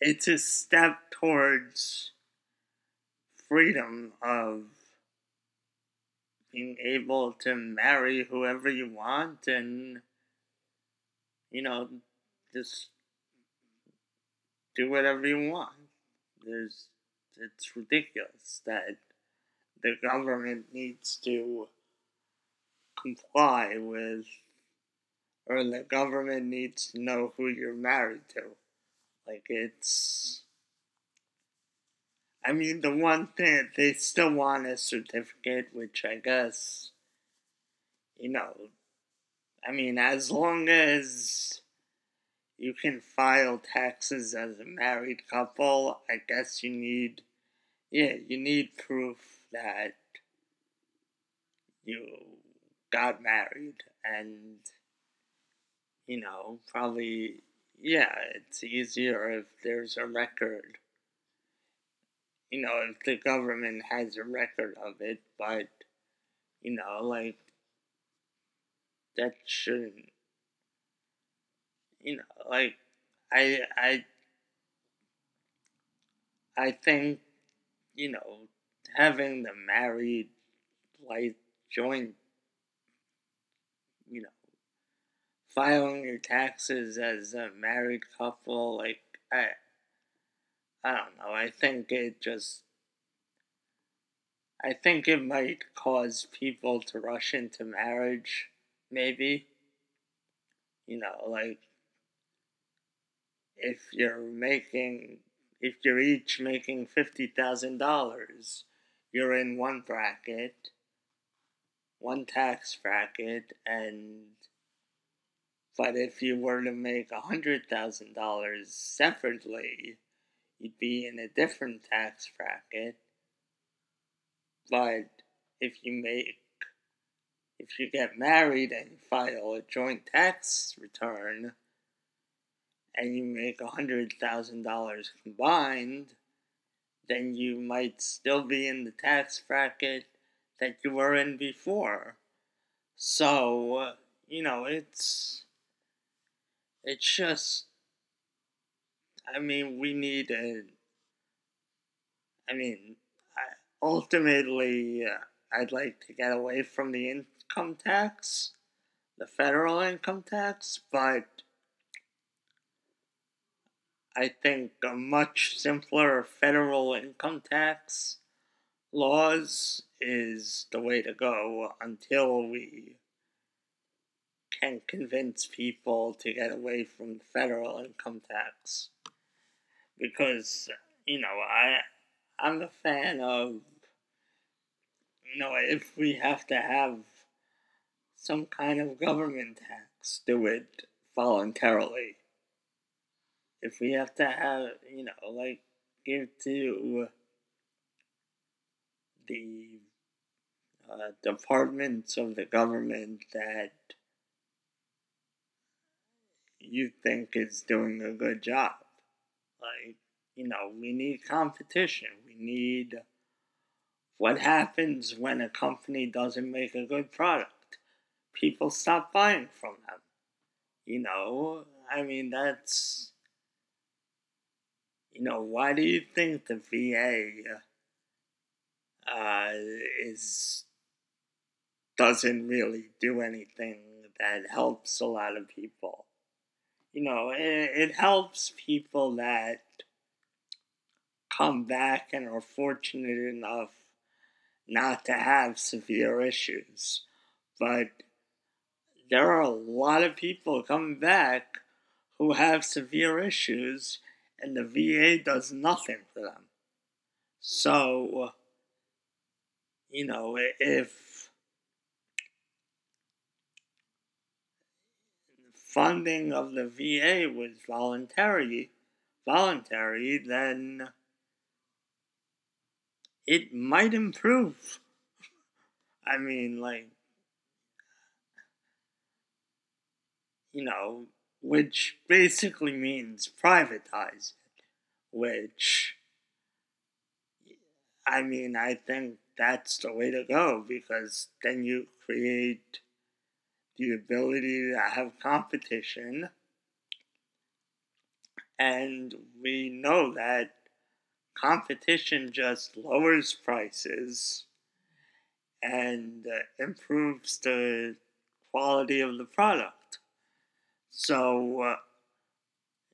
It's a step towards freedom of being able to marry whoever you want and, you know, just do whatever you want. There's it's ridiculous that the government needs to comply with, or the government needs to know who you're married to. Like, it's. I mean, the one thing, they still want a certificate, which I guess, you know, I mean, as long as you can file taxes as a married couple, I guess you need yeah, you need proof that you got married and you know, probably yeah, it's easier if there's a record. You know, if the government has a record of it, but you know, like that shouldn't you know, like I I I think you know, having the married like joint, you know, filing your taxes as a married couple. Like I, I don't know. I think it just. I think it might cause people to rush into marriage, maybe. You know, like if you're making if you're each making $50,000, you're in one bracket, one tax bracket, and but if you were to make $100,000 separately, you'd be in a different tax bracket. But if you make if you get married and you file a joint tax return, and you make $100,000 combined, then you might still be in the tax bracket that you were in before. So, you know, it's it's just I mean, we need a I mean, I, ultimately uh, I'd like to get away from the income tax, the federal income tax, but I think a much simpler federal income tax laws is the way to go until we can convince people to get away from federal income tax. Because, you know, I I'm a fan of you know, if we have to have some kind of government tax, do it voluntarily if we have to have, you know, like give to the uh, departments of the government that you think is doing a good job. Like, you know, we need competition. We need what happens when a company doesn't make a good product. People stop buying from them. You know, I mean, that's you know, why do you think the VA uh, is doesn't really do anything that helps a lot of people? You know, it, it helps people that come back and are fortunate enough not to have severe issues. But there are a lot of people coming back who have severe issues and the VA does nothing for them. So, you know, if funding of the VA was voluntary, voluntary, then it might improve. I mean, like, you know, which basically means privatize it, which I mean, I think that's the way to go because then you create the ability to have competition. And we know that competition just lowers prices and uh, improves the quality of the product. So, uh,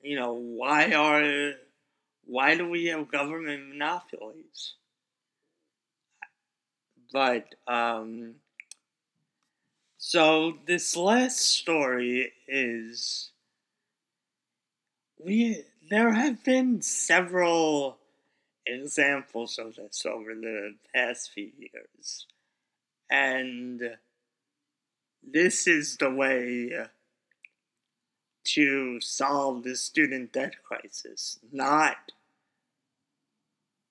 you know, why are why do we have government monopolies? But um, so this last story is we there have been several examples of this over the past few years, and this is the way to solve the student debt crisis, not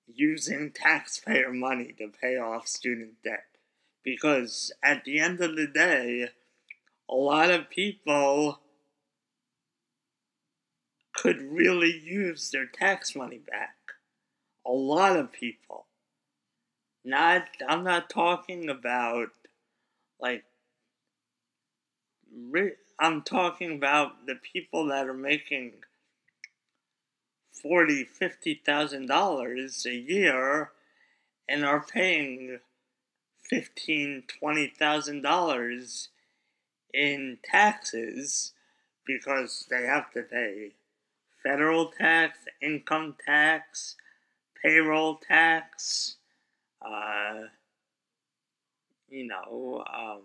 using taxpayer money to pay off student debt. Because at the end of the day, a lot of people could really use their tax money back. A lot of people. Not, I'm not talking about like I'm talking about the people that are making forty, fifty thousand dollars a year and are paying fifteen, twenty thousand dollars in taxes because they have to pay federal tax, income tax, payroll tax, uh, you know, um,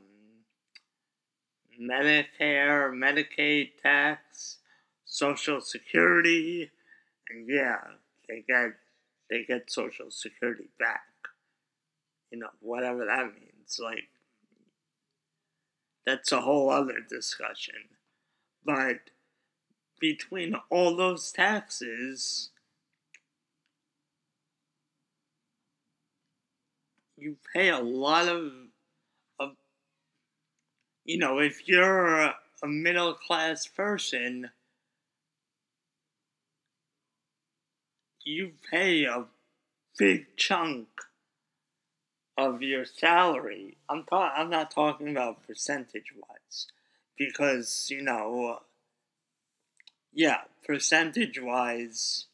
Medicare, Medicaid tax, Social Security, and yeah, they get they get Social Security back. You know, whatever that means. Like, that's a whole other discussion. But between all those taxes, you pay a lot of, of you know, if you're a, middle class person, you pay a big chunk of your salary. I'm ta- I'm not talking about percentage wise because, you know, uh, yeah, percentage wise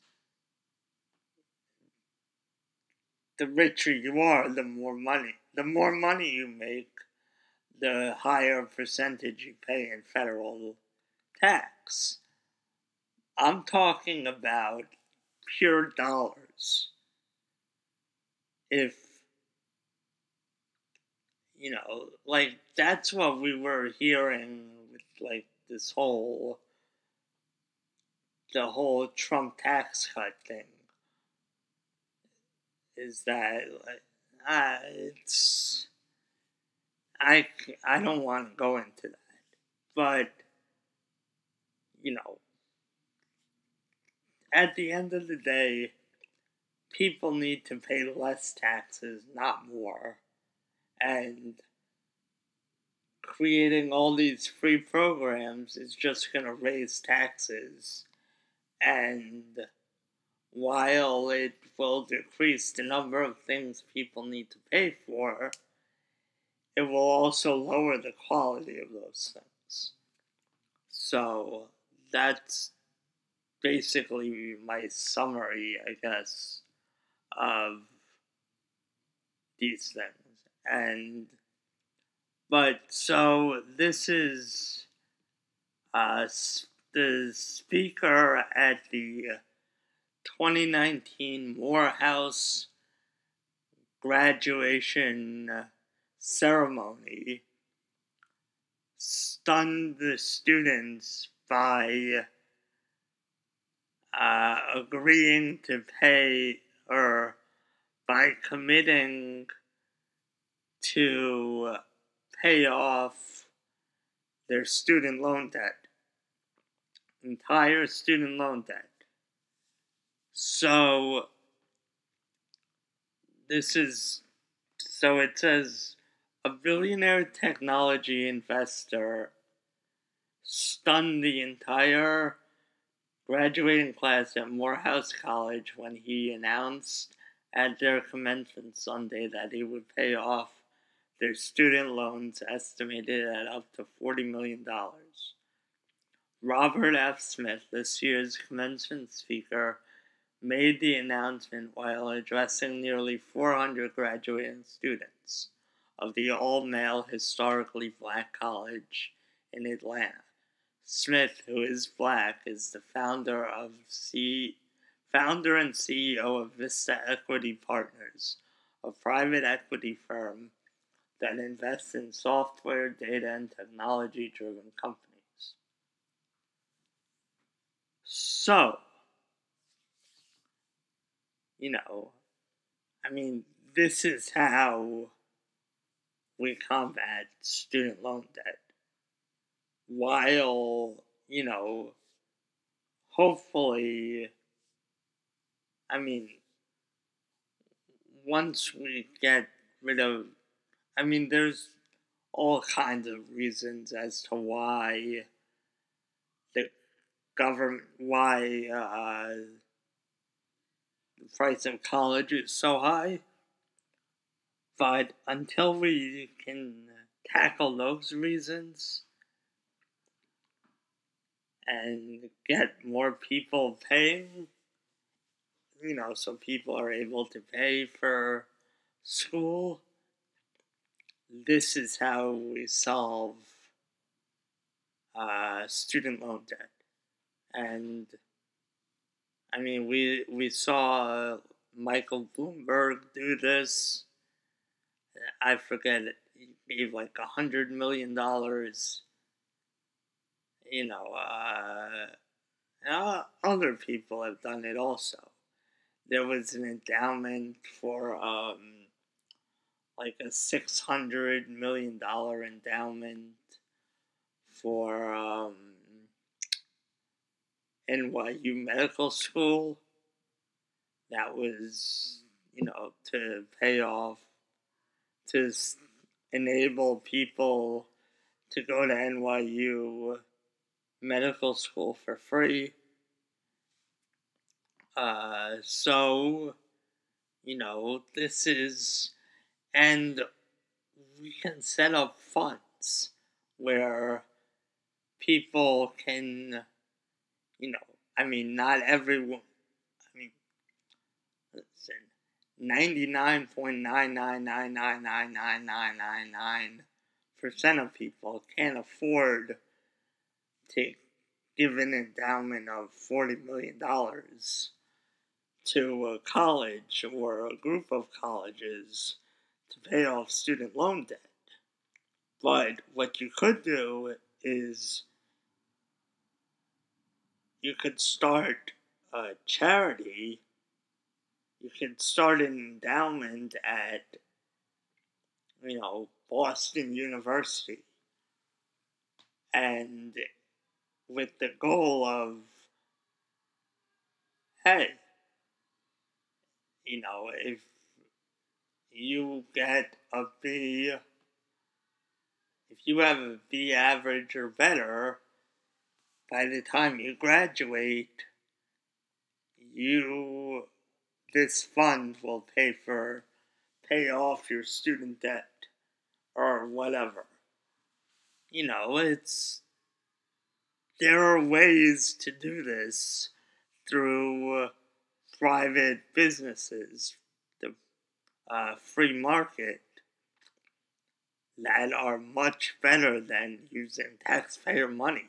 the richer you are, the more money. The more money you make, the higher percentage you pay in federal tax. I'm talking about pure dollars. If, you know, like, that's what we were hearing with, like, this whole, the whole Trump tax cut thing. Is that like, uh, it's I I don't want to go into that, but you know, at the end of the day, people need to pay less taxes, not more, and creating all these free programs is just going to raise taxes and while it will decrease the number of things people need to pay for, it will also lower the quality of those things. So that's basically my summary, I guess, of these things. And, but so this is uh, the speaker at the 2019 Morehouse graduation ceremony stunned the students by uh, agreeing to pay or by committing to pay off their student loan debt, entire student loan debt. So this is so it says a billionaire technology investor stunned the entire graduating class at Morehouse College when he announced at their commencement Sunday that he would pay off their student loans estimated at up to $40 million. Robert F. Smith, this year's commencement speaker, made the announcement while addressing nearly 400 graduating students of the all male historically black college in Atlanta. Smith, who is black, is the founder of C founder and CEO of Vista Equity Partners, a private equity firm that invests in software, data, and technology driven companies. So, you know, I mean, this is how we combat student loan debt. While, you know, hopefully, I mean, once we get rid of, I mean, there's all kinds of reasons as to why the government, why, uh, the price of college is so high. But until we can tackle those reasons and get more people paying, you know, so people are able to pay for school, this is how we solve uh, student loan debt. And I mean, we we saw Michael Bloomberg do this. I forget it. He gave like a hundred million dollars. You know, uh, uh, other people have done it also. There was an endowment for um, like a six hundred million dollar endowment for um, NYU Medical School. That was, you know, to pay off, to enable people to go to NYU Medical School for free. Uh, so, you know, this is, and we can set up funds where people can, you know, I mean, not everyone, I mean, listen, 99.999999999% of people can't afford to give an endowment of $40 million to a college or a group of colleges to pay off student loan debt. But what you could do is you could start a charity. You could start an endowment at, you know, Boston University. And with the goal of, hey, you know, if you get a B, if you have a B average or better, by the time you graduate, you this fund will pay for pay off your student debt or whatever. You know, it's there are ways to do this through private businesses, uh, free market, that are much better than using taxpayer money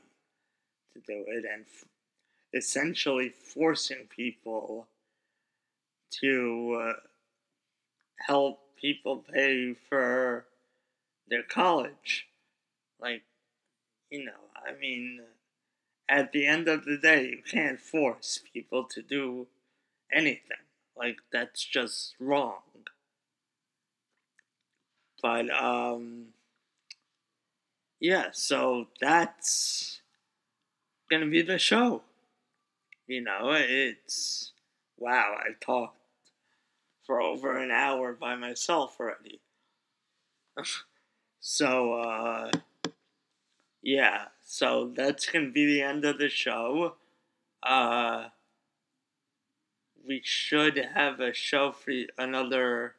to do it and f- essentially forcing people to uh, help people pay for their college. Like, you know, I mean, at the end of the day, you can't force people to do anything. Like, that's just wrong. But, um, yeah, so that's gonna be the show. You know, it's wow, I talked for over an hour by myself already. so uh yeah, so that's gonna be the end of the show. Uh we should have a show for another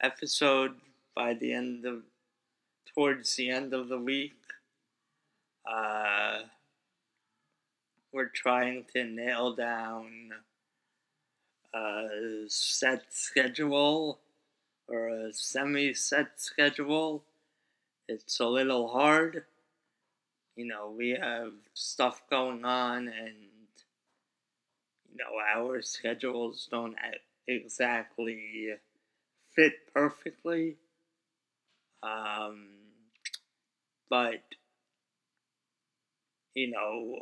episode by the end of towards the end of the week. Uh we're trying to nail down a set schedule or a semi set schedule. It's a little hard. You know, we have stuff going on, and, you know, our schedules don't exactly fit perfectly. Um, but, you know,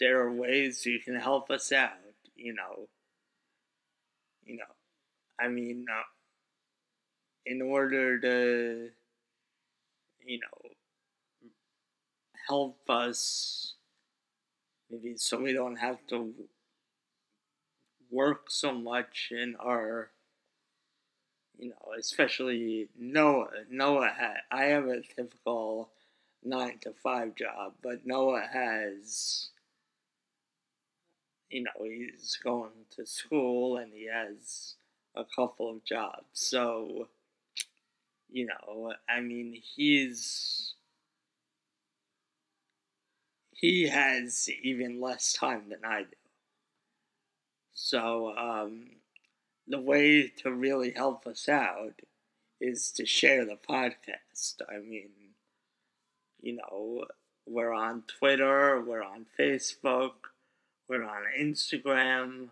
there are ways you can help us out, you know. You know, I mean, uh, in order to, you know, help us, maybe so we don't have to work so much in our, you know, especially Noah. Noah had, I have a typical nine to five job, but Noah has you know, he's going to school and he has a couple of jobs. So, you know, I mean, he's. He has even less time than I do. So, um, the way to really help us out is to share the podcast. I mean, you know, we're on Twitter, we're on Facebook, we're on Instagram,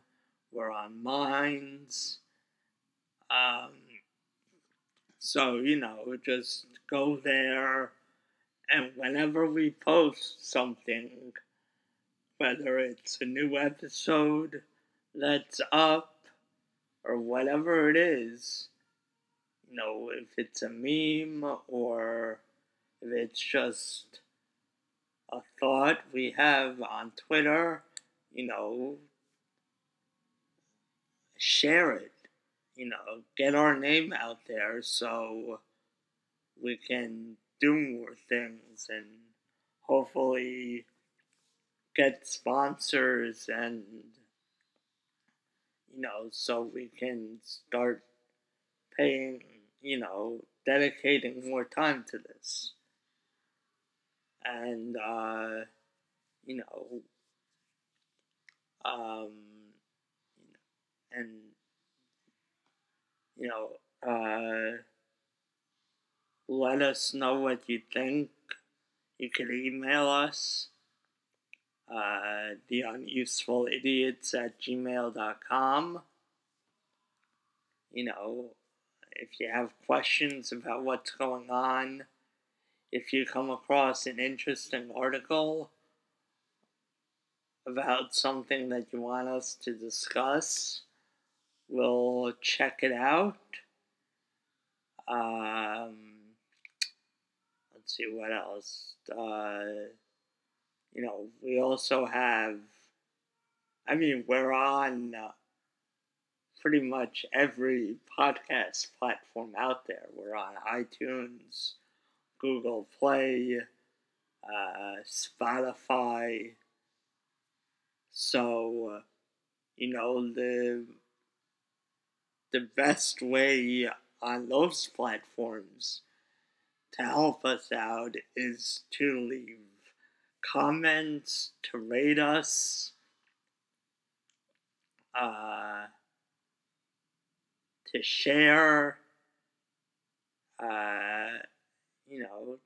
we're on Minds. Um, so, you know, just go there, and whenever we post something, whether it's a new episode that's up or whatever it is, you know, if it's a meme or if it's just a thought we have on Twitter, you know, share it. You know, get our name out there so we can do more things and hopefully get sponsors and you know so we can start paying you know dedicating more time to this. And uh you know um and you know uh let us know what you think. You can email us uh, the unuseful idiots at gmail.com. You know, if you have questions about what's going on, if you come across an interesting article about something that you want us to discuss, we'll check it out. Um, let's see what else. Uh, you know, we also have, I mean, we're on uh, pretty much every podcast platform out there. We're on iTunes, Google Play, uh, Spotify. So, uh, you know, the the best way on those platforms to help us out is to leave comments, to rate us, uh, to share. Uh, you know,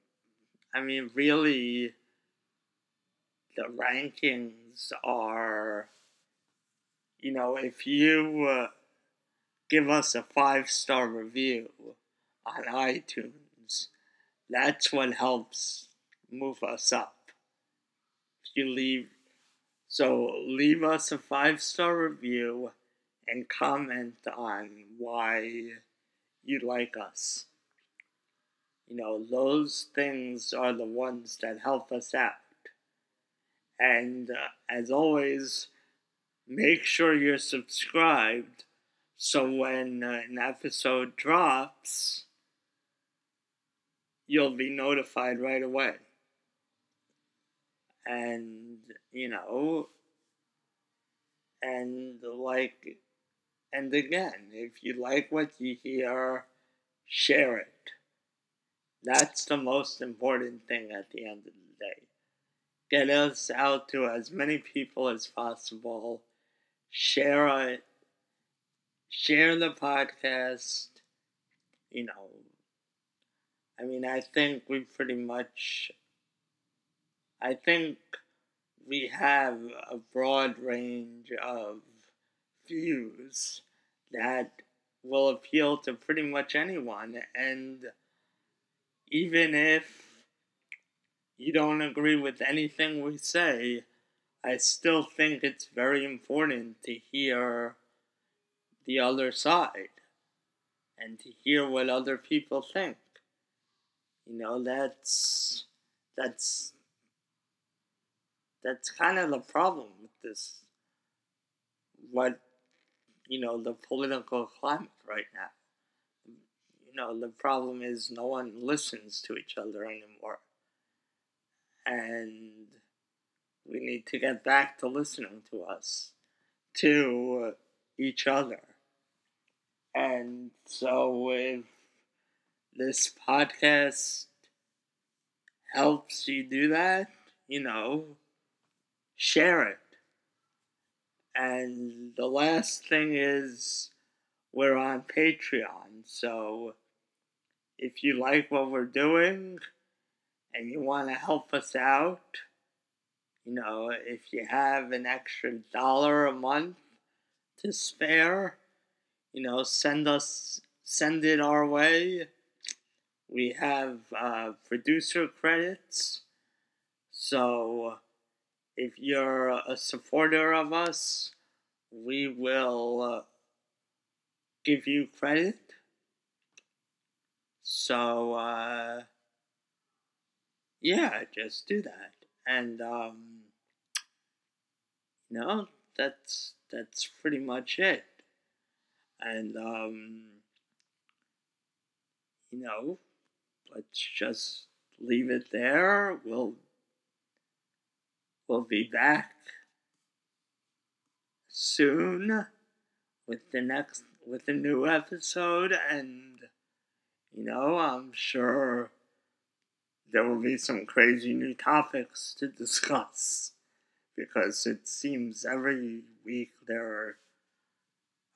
I mean, really, the rankings are, you know, if you uh, give us a five star review on iTunes, that's what helps move us up you leave. So leave us a five star review and comment on why you like us. You know, those things are the ones that help us out. And uh, as always, make sure you're subscribed so when uh, an episode drops, you'll be notified right away and you know and like and again if you like what you hear share it. That's the most important thing at the end of the day. Get us out to as many people as possible. Share it. Share the podcast. You know i mean i think we pretty much I think we have a broad range of views that will appeal to pretty much anyone. And even if you don't agree with anything we say, I still think it's very important to hear the other side and to hear what other people think. You know, that's that's that's kind of the problem with this what you know the political climate right now. You know the problem is no one listens to each other anymore. And we need to get back to listening to us to each other. And so if this podcast helps you do that you know share it. And the last thing is we're on Patreon, so if you like what we're doing and you want to help us out, you know, if you have an extra dollar a month to spare, you know, send us, send it our way. We have uh, producer credits. So if you're a supporter of us, we will uh, give you credit. So, uh, yeah, just do that. And, um, you know, that's, that's pretty much it. And, um, you know, let's just leave it there. We'll, we'll be back soon with the next with a new episode. And you know i'm sure there will be some crazy new topics to discuss because it seems every week there are,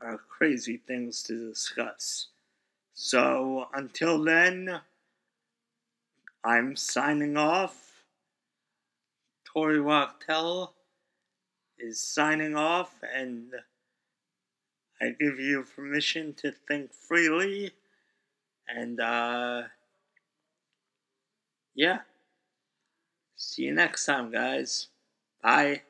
are crazy things to discuss. So until then i'm signing off Tory wachtel is signing off, and I give you permission to think freely. And, uh, yeah. See you next time, guys. Bye.